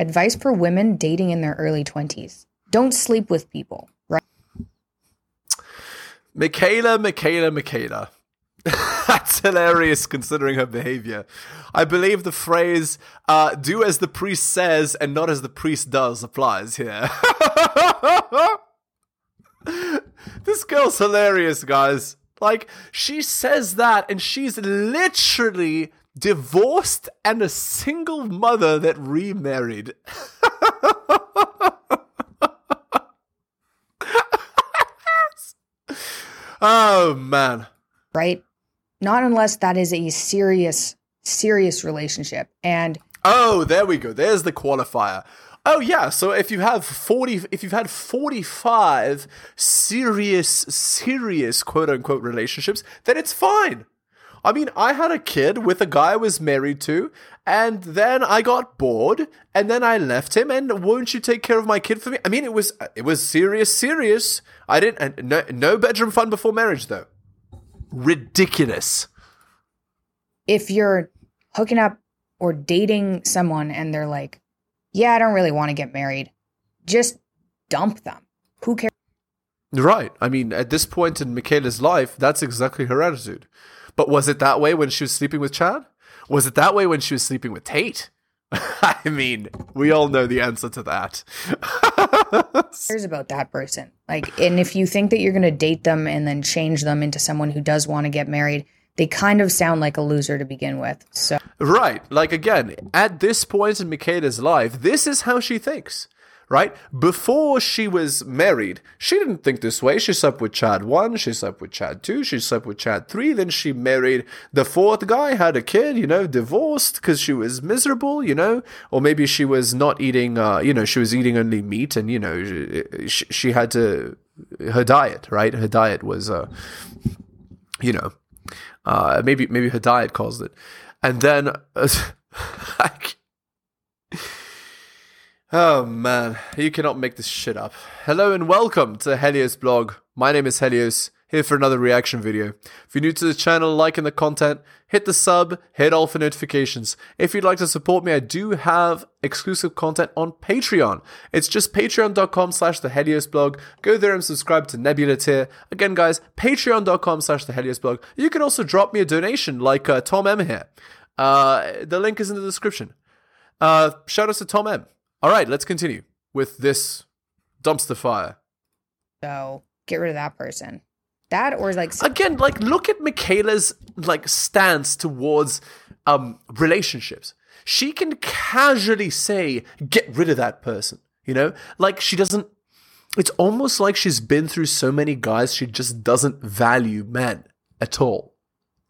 Advice for women dating in their early 20s. Don't sleep with people, right? Mikhaila, Mikhaila, Mikhaila. That's hilarious considering her behavior. I believe the phrase, uh, do as the priest says and not as the priest does applies here. this girl's hilarious, guys. Like, she says that and she's literally divorced and a single mother that remarried. oh, man. Right? Not unless that is a serious, serious relationship. And oh, there we go. There's the qualifier. Oh yeah, so if you have 40 if you've had 45 serious serious quote unquote relationships, then it's fine. I mean, I had a kid with a guy I was married to, and then I got bored, and then I left him. And won't you take care of my kid for me? I mean, it was it was serious, serious. I didn't uh, no no bedroom fun before marriage though ridiculous. If you're hooking up or dating someone and they're like, yeah, I don't really want to get married, just dump them. Who cares? Right. I mean, at this point in Mikhaila's life, that's exactly her attitude. But was it that way when she was sleeping with Chad? Was it that way when she was sleeping with Tate? I mean, we all know the answer to that. cares about that person. Like, and if you think that you're going to date them and then change them into someone who does want to get married, they kind of sound like a loser to begin with. So, right. Like, again, at this point in Mikhaila's life, this is how she thinks right? Before she was married, she didn't think this way. She slept with Chad 1, she slept with Chad 2, she slept with Chad 3, then she married the fourth guy, had a kid, you know, divorced because she was miserable, you know, or maybe she was not eating, uh, you know, she was eating only meat and, you know, she, she had to, her diet, right? Her diet was, uh, you know, uh, maybe, maybe her diet caused it. And then, uh, like, Oh man, you cannot make this shit up. Hello and welcome to Helios blog. My name is Helios, here for another reaction video. If you're new to the channel, liking the content, hit the sub, hit all for notifications. If you'd like to support me, I do have exclusive content on Patreon. It's just patreon.com slash the Helios blog. Go there and subscribe to Nebula tier. Again, guys, patreon.com slash the Helios blog. You can also drop me a donation like uh, Tom M here. Uh, the link is in the description. Uh, shout out to Tom M. All right, let's continue with this dumpster fire. So get rid of that person. That or like again, like look at Mikhaila's like stance towards um relationships. She can casually say, "Get rid of that person." You know, like she doesn't. It's almost like she's been through so many guys. She just doesn't value men at all,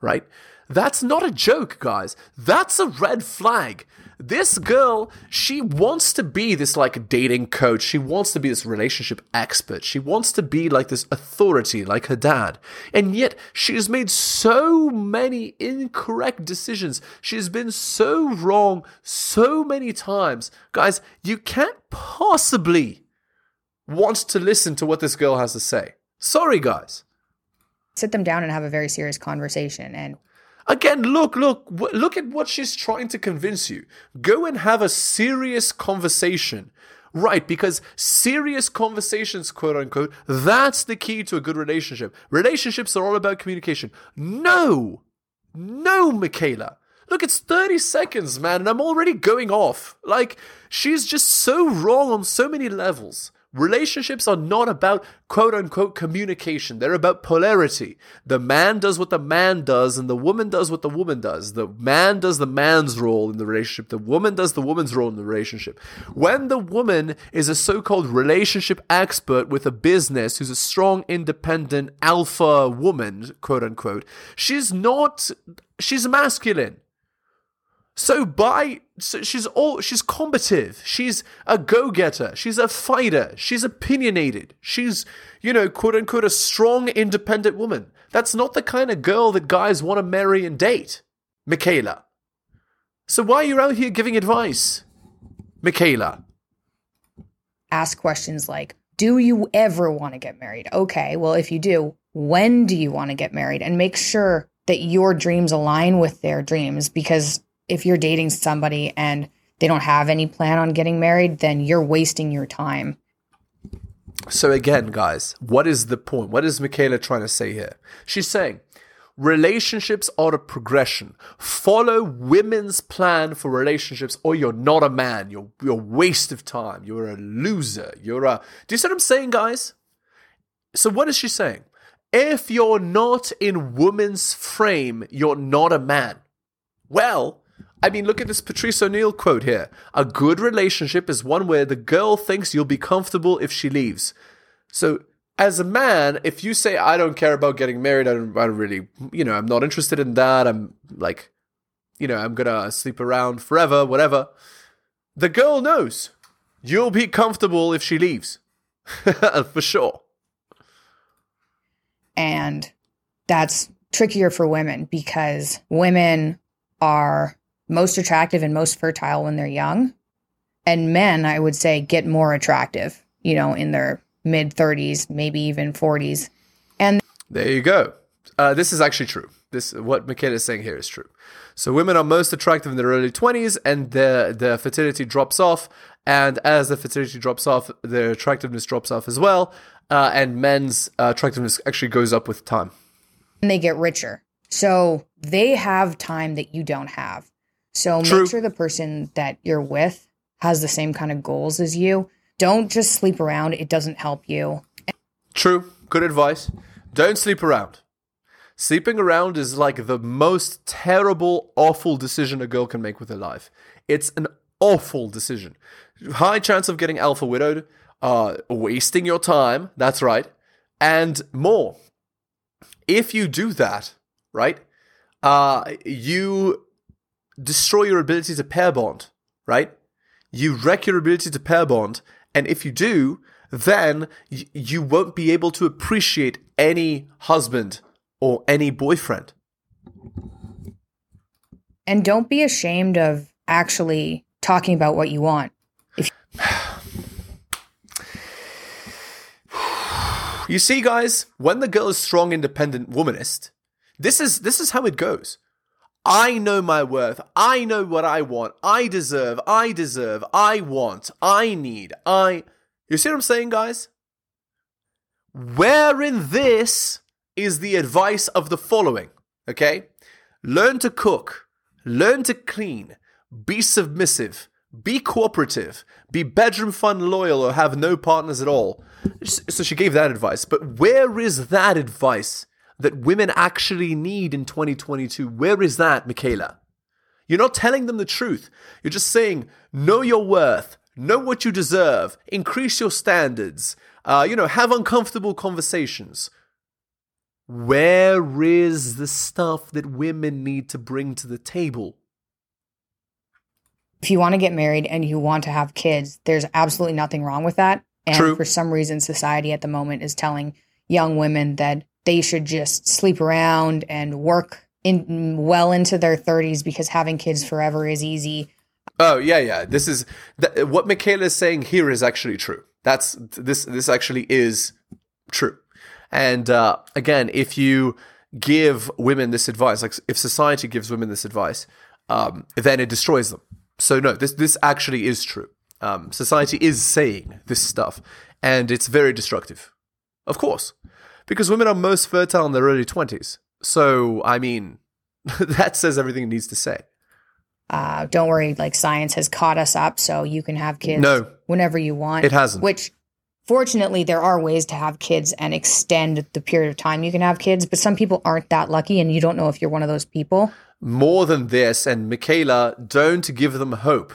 right? That's not a joke, guys. That's a red flag. This girl, she wants to be this like dating coach. She wants to be this relationship expert. She wants to be like this authority, like her dad. And yet, she has made so many incorrect decisions. She has been so wrong so many times. Guys, you can't possibly want to listen to what this girl has to say. Sorry, guys. Sit them down and have a very serious conversation and Again, look, look, look at what she's trying to convince you. Go and have a serious conversation. Right, because serious conversations, quote unquote, that's the key to a good relationship. Relationships are all about communication. No, no, Mikhaila. Look, it's 30 seconds, man, and I'm already going off. Like, she's just so wrong on so many levels. Relationships are not about quote unquote communication. They're about polarity. The man does what the man does and the woman does what the woman does. The man does the man's role in the relationship. The woman does the woman's role in the relationship. When the woman is a so-called relationship expert with a business who's a strong, independent alpha woman, quote unquote, she's not, she's masculine. So by so she's all she's combative. She's a go-getter. She's a fighter. She's opinionated. She's, you know, quote unquote a strong independent woman. That's not the kind of girl that guys want to marry and date. Mikhaila. So why are you out here giving advice? Mikhaila. Ask questions like, do you ever want to get married? Okay, well if you do, when do you want to get married? And make sure that your dreams align with their dreams because if you're dating somebody and they don't have any plan on getting married, then you're wasting your time. So again, guys, what is the point? What is Mikhaila trying to say here? She's saying relationships are a progression. Follow women's plan for relationships, or you're not a man. You're you're a waste of time. You're a loser. You're a. Do you see what I'm saying, guys? So what is she saying? If you're not in woman's frame, you're not a man. Well, I mean, look at this Patrice O'Neal quote here. A good relationship is one where the girl thinks you'll be comfortable if she leaves. So, as a man, if you say, I don't care about getting married, I don't, I don't really, you know, I'm not interested in that, I'm like, you know, I'm gonna sleep around forever, whatever, the girl knows you'll be comfortable if she leaves. For sure. And that's trickier for women because women are most attractive and most fertile when they're young. And men, I would say, get more attractive, you know, in their mid 30s, maybe even 40s. And there you go. Uh, this is actually true. This what Mikhaila is saying here is true. So women are most attractive in their early 20s, and their their fertility drops off. And as the fertility drops off, their attractiveness drops off as well. Uh, and men's uh, attractiveness actually goes up with time. And they get richer. So they have time that you don't have. So True. make sure the person that you're with has the same kind of goals as you. Don't just sleep around, it doesn't help you. True. Good advice. Don't sleep around. Sleeping around is like the most terrible, awful decision a girl can make with her life. It's an awful decision. High chance of getting alpha widowed, uh, wasting your time, that's right, and more. If you do that, right, uh, you destroy your ability to pair bond, right? You wreck your ability to pair bond, and if you do, then y- you won't be able to appreciate any husband or any boyfriend. And don't be ashamed of actually talking about what you want. If You see, guys, when the girl is strong, independent womanist, this is this is how it goes. I know my worth. I know what I want. I deserve. I deserve. I want. I need. I. You see what I'm saying, guys? Where in this is the advice of the following? Okay? Learn to cook. Learn to clean. Be submissive. Be cooperative. Be bedroom fun loyal or have no partners at all. So she gave that advice. But where is that advice that women actually need in 2022? Where is that, Mikhaila? You're not telling them the truth. You're just saying, know your worth, know what you deserve, increase your standards, uh, you know, have uncomfortable conversations. Where is the stuff that women need to bring to the table? if you want to get married and you want to have kids, there's absolutely nothing wrong with that. And True. for some reason, society at the moment is telling young women that they should just sleep around and work in well into their 30s because having kids forever is easy. Oh yeah, yeah. This is th- what Mikhaila is saying here is actually true. That's this. This actually is true. And uh, again, if you give women this advice, like if society gives women this advice, um, then it destroys them. So no, this this actually is true. Um, society is saying this stuff, and it's very destructive. Of course, because women are most fertile in their early twenties. So I mean, that says everything it needs to say. Uh, don't worry, like science has caught us up, so you can have kids No. whenever you want. It hasn't. Which, fortunately, there are ways to have kids and extend the period of time you can have kids, but some people aren't that lucky, and you don't know if you're one of those people. more than this, and Mikhaila, don't give them hope,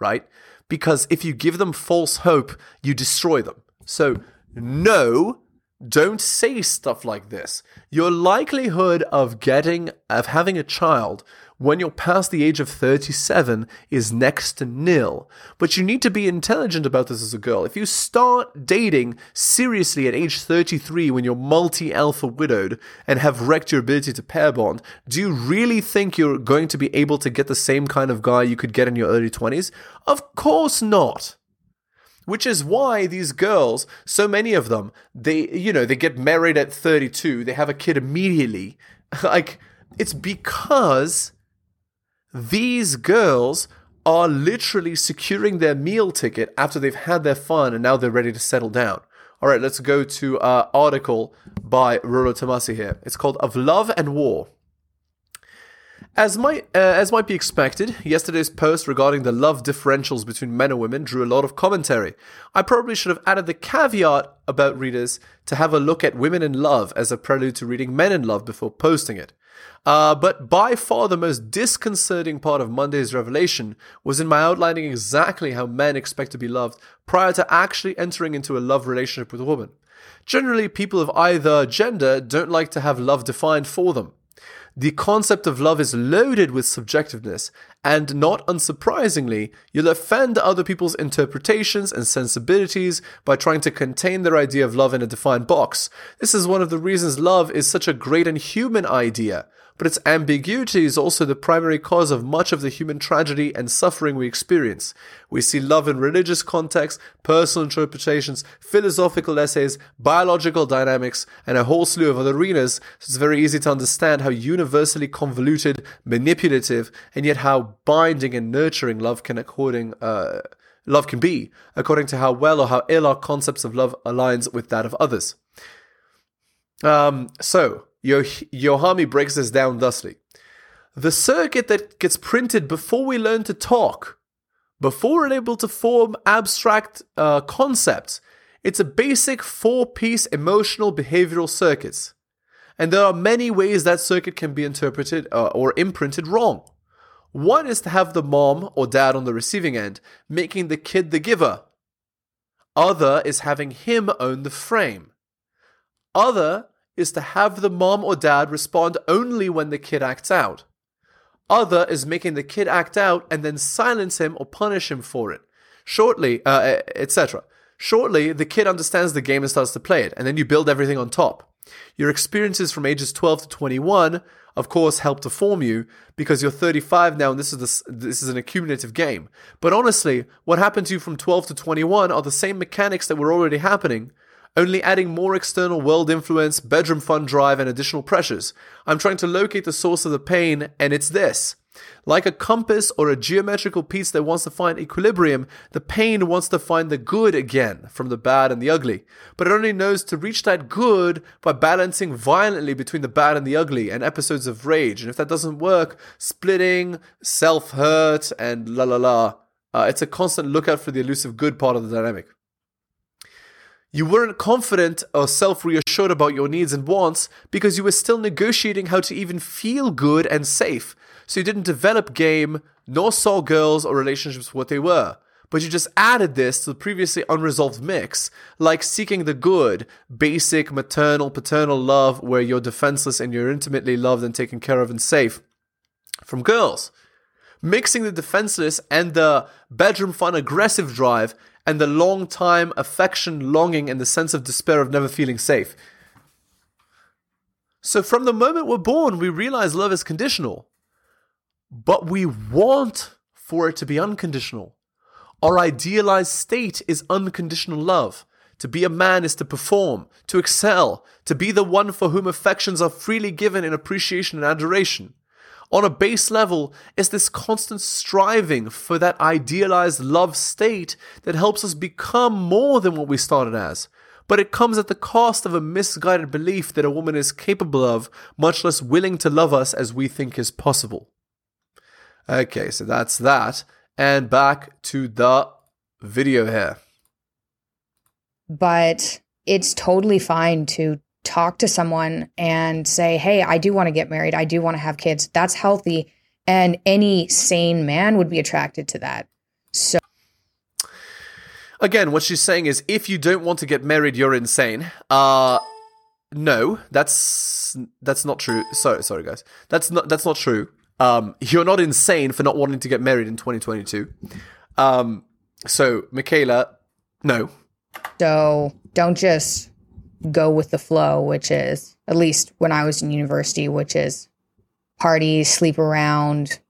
right? Because if you give them false hope, you destroy them. So, no, don't say stuff like this. Your likelihood of getting, of having a child when you're past the age of 37 is next to nil. But you need to be intelligent about this as a girl. If you start dating seriously at age 33 when you're multi alpha widowed and have wrecked your ability to pair bond, do you really think you're going to be able to get the same kind of guy you could get in your early 20s? Of course not which is why these girls so many of them they you know they get married at 32 they have a kid immediately like it's because these girls are literally securing their meal ticket after they've had their fun and now they're ready to settle down. All right, let's go to an article by Rollo Tomassi here. It's called Of Love and War. As might, uh, as might be expected, yesterday's post regarding the love differentials between men and women drew a lot of commentary. I probably should have added the caveat about readers to have a look at women in love as a prelude to reading men in love before posting it. Uh, but by far the most disconcerting part of Monday's revelation was in my outlining exactly how men expect to be loved prior to actually entering into a love relationship with a woman. Generally, people of either gender don't like to have love defined for them. The concept of love is loaded with subjectiveness, and not unsurprisingly, you'll offend other people's interpretations and sensibilities by trying to contain their idea of love in a defined box. This is one of the reasons love is such a great and human idea but its ambiguity is also the primary cause of much of the human tragedy and suffering we experience. We see love in religious contexts, personal interpretations, philosophical essays, biological dynamics, and a whole slew of other arenas, so it's very easy to understand how universally convoluted, manipulative, and yet how binding and nurturing love can according uh, love can be, according to how well or how ill our concepts of love aligns with that of others. Um, so Yohami breaks this down thusly. The circuit that gets printed before we learn to talk, before we're able to form abstract uh, concepts, it's a basic four piece emotional behavioral circuits. And there are many ways that circuit can be interpreted uh, or imprinted wrong. One is to have the mom or dad on the receiving end, making the kid the giver. Other is having him own the frame. Other is to have the mom or dad respond only when the kid acts out. Other is making the kid act out and then silence him or punish him for it. Shortly, uh, etc. Shortly, the kid understands the game and starts to play it, and then you build everything on top. Your experiences from ages 12 to 21, of course, help to form you because you're 35 now and this is, the, this is an accumulative game. But honestly, what happened to you from 12 to 21 are the same mechanics that were already happening, only adding more external world influence, bedroom fun drive, and additional pressures. I'm trying to locate the source of the pain, and it's this. Like a compass or a geometrical piece that wants to find equilibrium, the pain wants to find the good again from the bad and the ugly. But it only knows to reach that good by balancing violently between the bad and the ugly and episodes of rage. And if that doesn't work, splitting, self hurt, and la la la. Uh, it's a constant lookout for the elusive good part of the dynamic. You weren't confident or self reassured about your needs and wants because you were still negotiating how to even feel good and safe. So you didn't develop game nor saw girls or relationships what they were. But you just added this to the previously unresolved mix, like seeking the good, basic maternal paternal love where you're defenseless and you're intimately loved and taken care of and safe from girls. Mixing the defenseless and the bedroom fun aggressive drive and the long time affection, longing, and the sense of despair of never feeling safe. So, from the moment we're born, we realize love is conditional, but we want for it to be unconditional. Our idealized state is unconditional love. To be a man is to perform, to excel, to be the one for whom affections are freely given in appreciation and adoration on a base level is this constant striving for that idealized love state that helps us become more than what we started as. But it comes at the cost of a misguided belief that a woman is capable of, much less willing to love us as we think is possible. Okay, so that's that. And back to the video here. But it's totally fine to talk to someone and say, Hey, I do want to get married. I do want to have kids. That's healthy. And any sane man would be attracted to that. So, again, what she's saying is if you don't want to get married, you're insane. Uh, no, that's that's not true. Sorry, sorry, guys. That's not that's not true. Um, you're not insane for not wanting to get married in 2022. Um, so, Mikhaila, no. So don't just go with the flow, which is at least when I was in university, which is party, sleep around,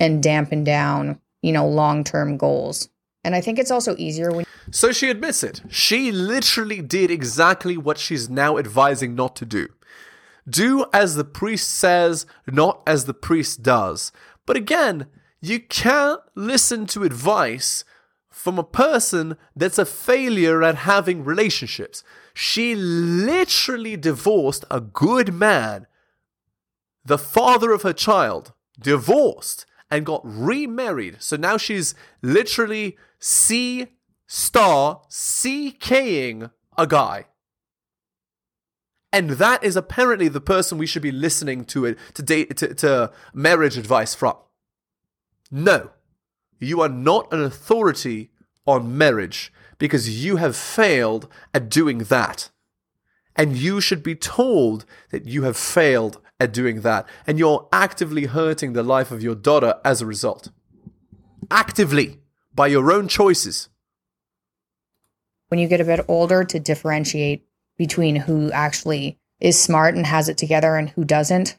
and dampen down, you know, long term goals. And I think it's also easier when. So she admits it. She literally did exactly what she's now advising not to do. Do as the priest says, not as the priest does. But again, You can't listen to advice from a person that's a failure at having relationships. She literally divorced a good man, the father of her child, divorced and got remarried. So now she's literally C star CKing a guy. And that is apparently the person we should be listening to it to date to, to marriage advice from. No. You are not an authority on marriage because you have failed at doing that. And you should be told that you have failed at doing that. And you're actively hurting the life of your daughter as a result. Actively, by your own choices. When you get a bit older, to differentiate between who actually is smart and has it together and who doesn't.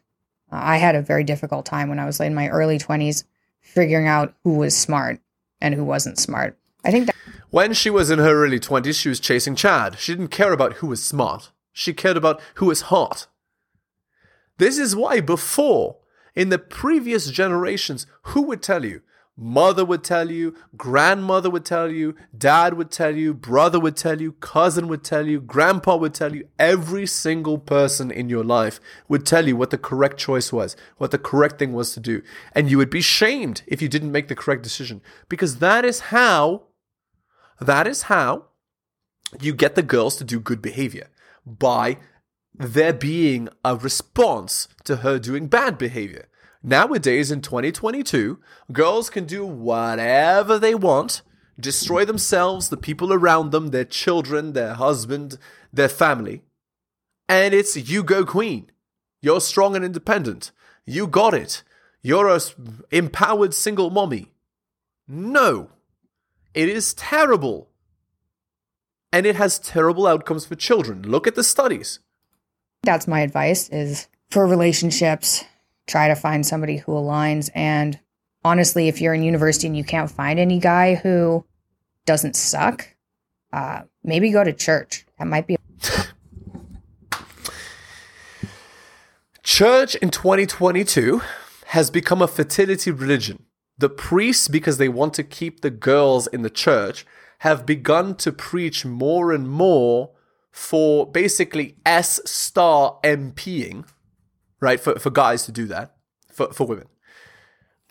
I had a very difficult time when I was in my early 20s figuring out who was smart and who wasn't smart. I think that when she was in her early 20s, she was chasing Chad. She didn't care about who was smart. She cared about who was hot. This is why before, in the previous generations, who would tell you? Mother would tell you, grandmother would tell you, dad would tell you, brother would tell you, cousin would tell you, grandpa would tell you. Every single person in your life would tell you what the correct choice was, what the correct thing was to do. And you would be shamed if you didn't make the correct decision because that is how, that is how you get the girls to do good behavior by there being a response to her doing bad behavior. Nowadays, in 2022, girls can do whatever they want, destroy themselves, the people around them, their children, their husband, their family. And it's you go queen. You're strong and independent. You got it. You're a empowered single mommy. No. It is terrible. And it has terrible outcomes for children. Look at the studies. that's my advice is for relationships, try to find somebody who aligns. And honestly, if you're in university and you can't find any guy who doesn't suck, uh, maybe go to church. That might be. Church in 2022 has become a fertility religion. The priests, because they want to keep the girls in the church, have begun to preach more and more for basically S star MPing right? For, for guys to do that, for, for women.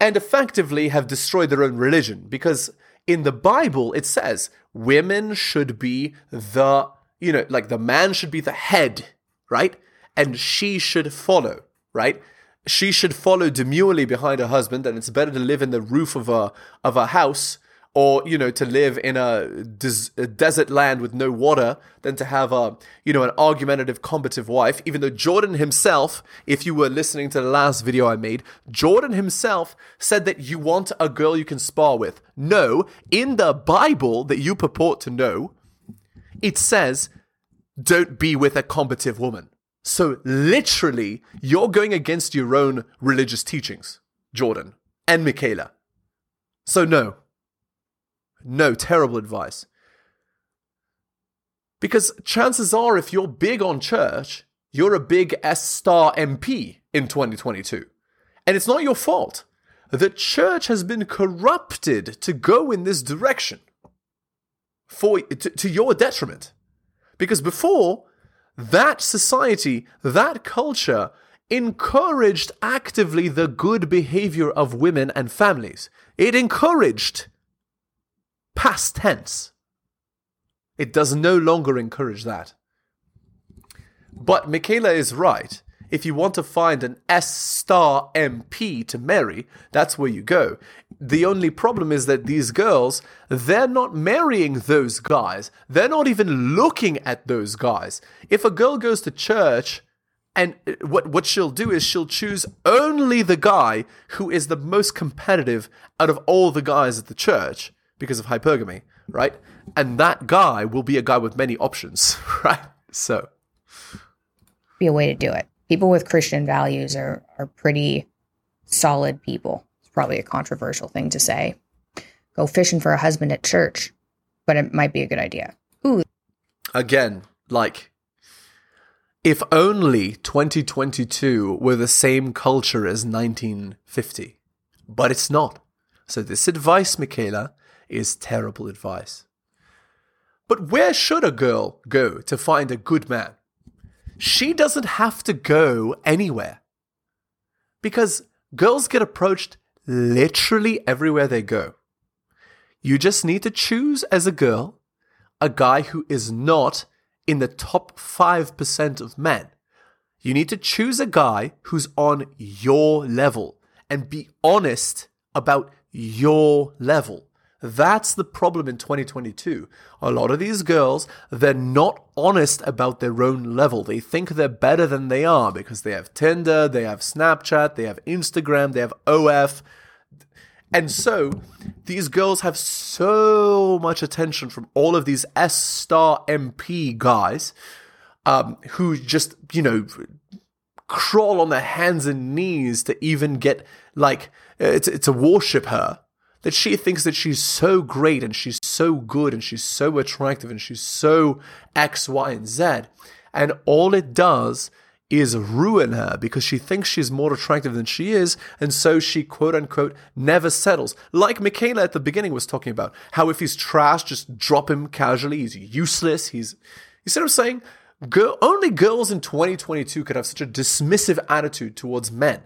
And effectively have destroyed their own religion because in the Bible it says women should be the, you know, like the man should be the head, right? And she should follow, right? She should follow demurely behind her husband, and it's better to live in the roof of a of a house or you know to live in a, des- a, desert land with no water than to have a you know an argumentative combative wife. Even though jordan himself if you were listening to the last video i made jordan himself said that you want a girl you can spar with. No. In the bible that you purport to know it says don't be with a combative woman so literally you're going against your own religious teachings jordan and mikhaila so no no, terrible advice. Because chances are, if you're big on church, you're a big S star MP in 2022. And it's not your fault. The church has been corrupted to go in this direction for to, to your detriment. Because before, that society, that culture encouraged actively the good behavior of women and families. It encouraged past tense. It does no longer encourage that. But Mikhaila is right. If you want to find an S star MP to marry, that's where you go. The only problem is that these girls, they're not marrying those guys. They're not even looking at those guys. If a girl goes to church and uh, what, what she'll do is she'll choose only the guy who is the most competitive out of all the guys at the church because of hypergamy, right? And that guy will be a guy with many options, right? So, be a way to do it. People with Christian values are are pretty solid people. It's probably a controversial thing to say. Go fishing for a husband at church, but it might be a good idea. Ooh. Again, like if only 2022 were the same culture as 1950, but it's not. So, this advice, Mikhaila, is terrible advice. But where should a girl go to find a good man? She doesn't have to go anywhere. Because girls get approached literally everywhere they go. You just need to choose as a girl a guy who is not in the top 5% of men. You need to choose a guy who's on your level and be honest about your level. That's the problem in 2022. A lot of these girls, they're not honest about their own level. They think they're better than they are because they have Tinder, they have Snapchat, they have Instagram, they have OF. And so these girls have so much attention from all of these S star MP guys um, who just, you know, crawl on their hands and knees to even get like uh, to, to worship her that she thinks that she's so great and she's so good and she's so attractive and she's so X, Y, and Z. And all it does is ruin her because she thinks she's more attractive than she is, and so she quote unquote never settles. Like Mikhaila at the beginning was talking about, how if he's trash, just drop him casually, he's useless, he's what I'm saying? Girl, only girls in 2022 could have such a dismissive attitude towards men.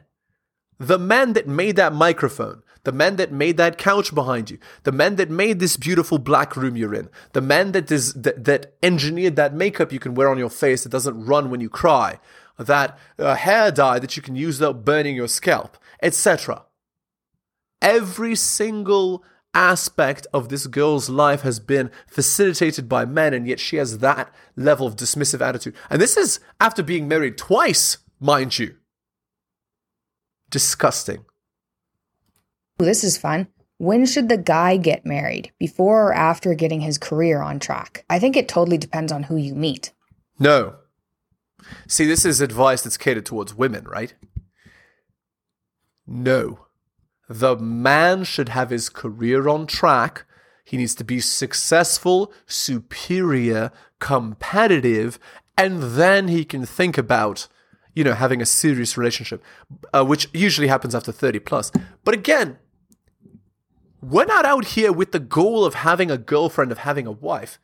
The men that made that microphone, the men that made that couch behind you, the men that made this beautiful black room you're in, the men that, is, that, that engineered that makeup you can wear on your face that doesn't run when you cry, that uh, hair dye that you can use without burning your scalp, etc. Every single aspect of this girl's life has been facilitated by men, and yet she has that level of dismissive attitude. And this is after being married twice, mind you. Disgusting. This is fun. When should the guy get married? Before or after getting his career on track? I think it totally depends on who you meet. No. See, this is advice that's catered towards women, right? No. The man should have his career on track. He needs to be successful, superior, competitive, and then he can think about, you know, having a serious relationship, uh, which usually happens after 30 plus. But again, we're not out here with the goal of having a girlfriend, of having a wife.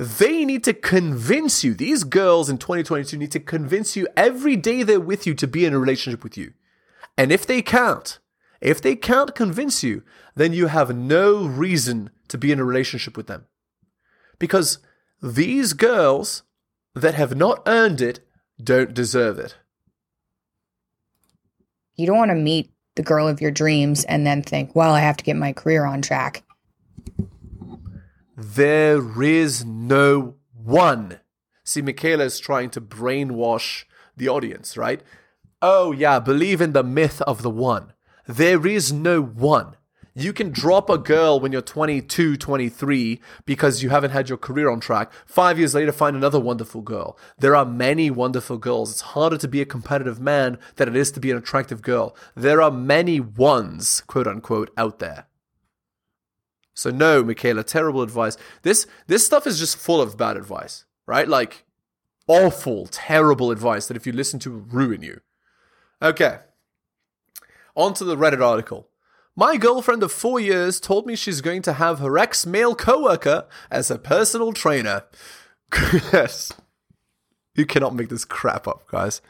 They need to convince you, these girls in 2022 need to convince you every day they're with you to be in a relationship with you. And if they can't, if they can't convince you, then you have no reason to be in a relationship with them. Because these girls that have not earned it don't deserve it. You don't want to meet the girl of your dreams and then think, well, I have to get my career on track. There is no one. See, Mikhaila is trying to brainwash the audience, right? Oh, yeah, believe in the myth of the one. There is no one. You can drop a girl when you're 22, 23 because you haven't had your career on track. Five years later, find another wonderful girl. There are many wonderful girls. It's harder to be a competitive man than it is to be an attractive girl. There are many ones, quote unquote, out there. So no, Mikhaila, terrible advice. This this stuff is just full of bad advice, right? Like awful, terrible advice that if you listen to ruin you. Okay. On to the Reddit article. My girlfriend of four years told me she's going to have her ex male coworker as a personal trainer. yes. You cannot make this crap up, guys.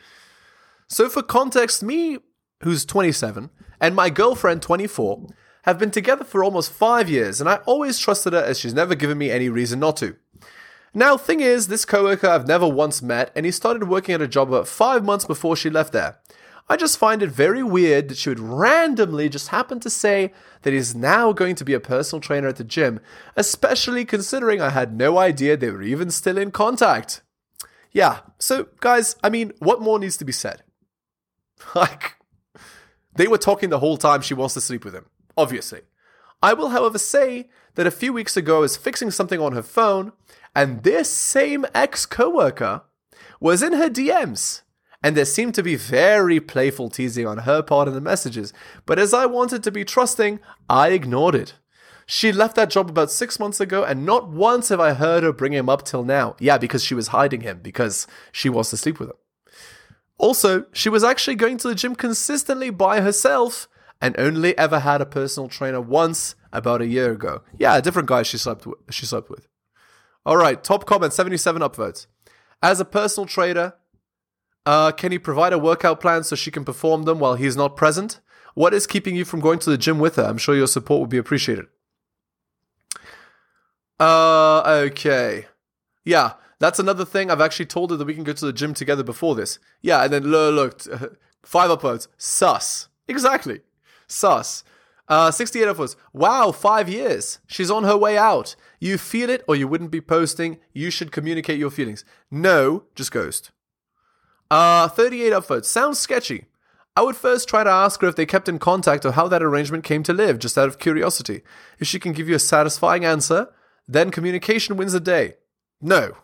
So, for context, me, who's 27, and my girlfriend, 24, have been together for almost five years, and I always trusted her as she's never given me any reason not to. Now, thing is, this coworker I've never once met, and he started working at a job about five months before she left there. I just find it very weird that she would randomly just happen to say that he's now going to be a personal trainer at the gym, especially considering I had no idea they were even still in contact. Yeah, so guys, I mean, what more needs to be said? Like, they were talking the whole time she wants to sleep with him, obviously. I will, however, say that a few weeks ago I was fixing something on her phone, and this same ex coworker was in her DMs and there seemed to be very playful teasing on her part in the messages, but as I wanted to be trusting, I ignored it. She left that job about six months ago, and not once have I heard her bring him up till now. Yeah, because she was hiding him, because she wants to sleep with him. Also, she was actually going to the gym consistently by herself, and only ever had a personal trainer once about a year ago. Yeah, a different guy she slept with. She slept with. All right, top comment 77 upvotes. As a personal trainer, uh, can you provide a workout plan so she can perform them while he's not present? What is keeping you from going to the gym with her? I'm sure your support would be appreciated. Uh, okay. Yeah, that's another thing. I've actually told her that we can go to the gym together before this. Yeah, and then look, look five upvotes. Sus. Exactly. Sus. Uh, 68 upvotes. Wow, five years. She's on her way out. You feel it or you wouldn't be posting. You should communicate your feelings. No, just ghost. Uh, 38 upvotes. Sounds sketchy. I would first try to ask her if they kept in contact or how that arrangement came to live, just out of curiosity. If she can give you a satisfying answer, then communication wins the day. No.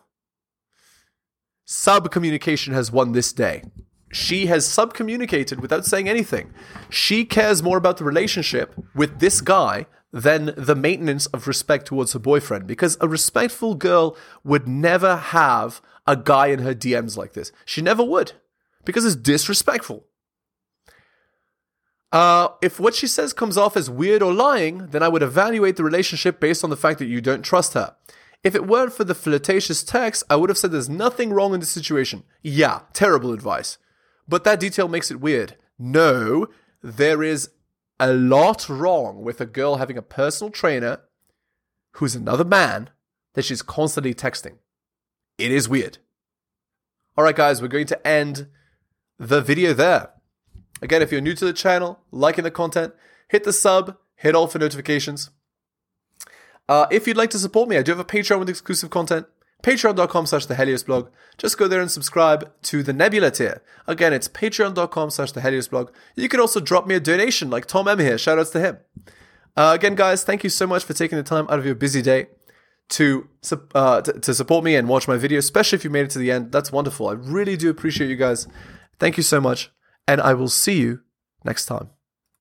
Sub communication has won this day. She has sub communicated without saying anything. She cares more about the relationship with this guy than the maintenance of respect towards her boyfriend because a respectful girl would never have a guy in her DMs like this. She never would because it's disrespectful. Uh, if what she says comes off as weird or lying, then I would evaluate the relationship based on the fact that you don't trust her. If it weren't for the flirtatious text, I would have said there's nothing wrong in this situation. Yeah, terrible advice. But that detail makes it weird. No, there is a lot wrong with a girl having a personal trainer who's another man that she's constantly texting. It is weird. All right, guys, we're going to end the video there. Again, if you're new to the channel, liking the content, hit the sub, hit all for notifications. Uh, if you'd like to support me, I do have a Patreon with exclusive content. Patreon.com slash the Helios blog. Just go there and subscribe to the Nebula tier. Again, it's patreon.com slash the Helios blog. You can also drop me a donation like Tom M here. Shoutouts to him. Uh, again, guys, thank you so much for taking the time out of your busy day to, uh, to, to support me and watch my video, especially if you made it to the end. That's wonderful. I really do appreciate you guys. Thank you so much and I will see you next time.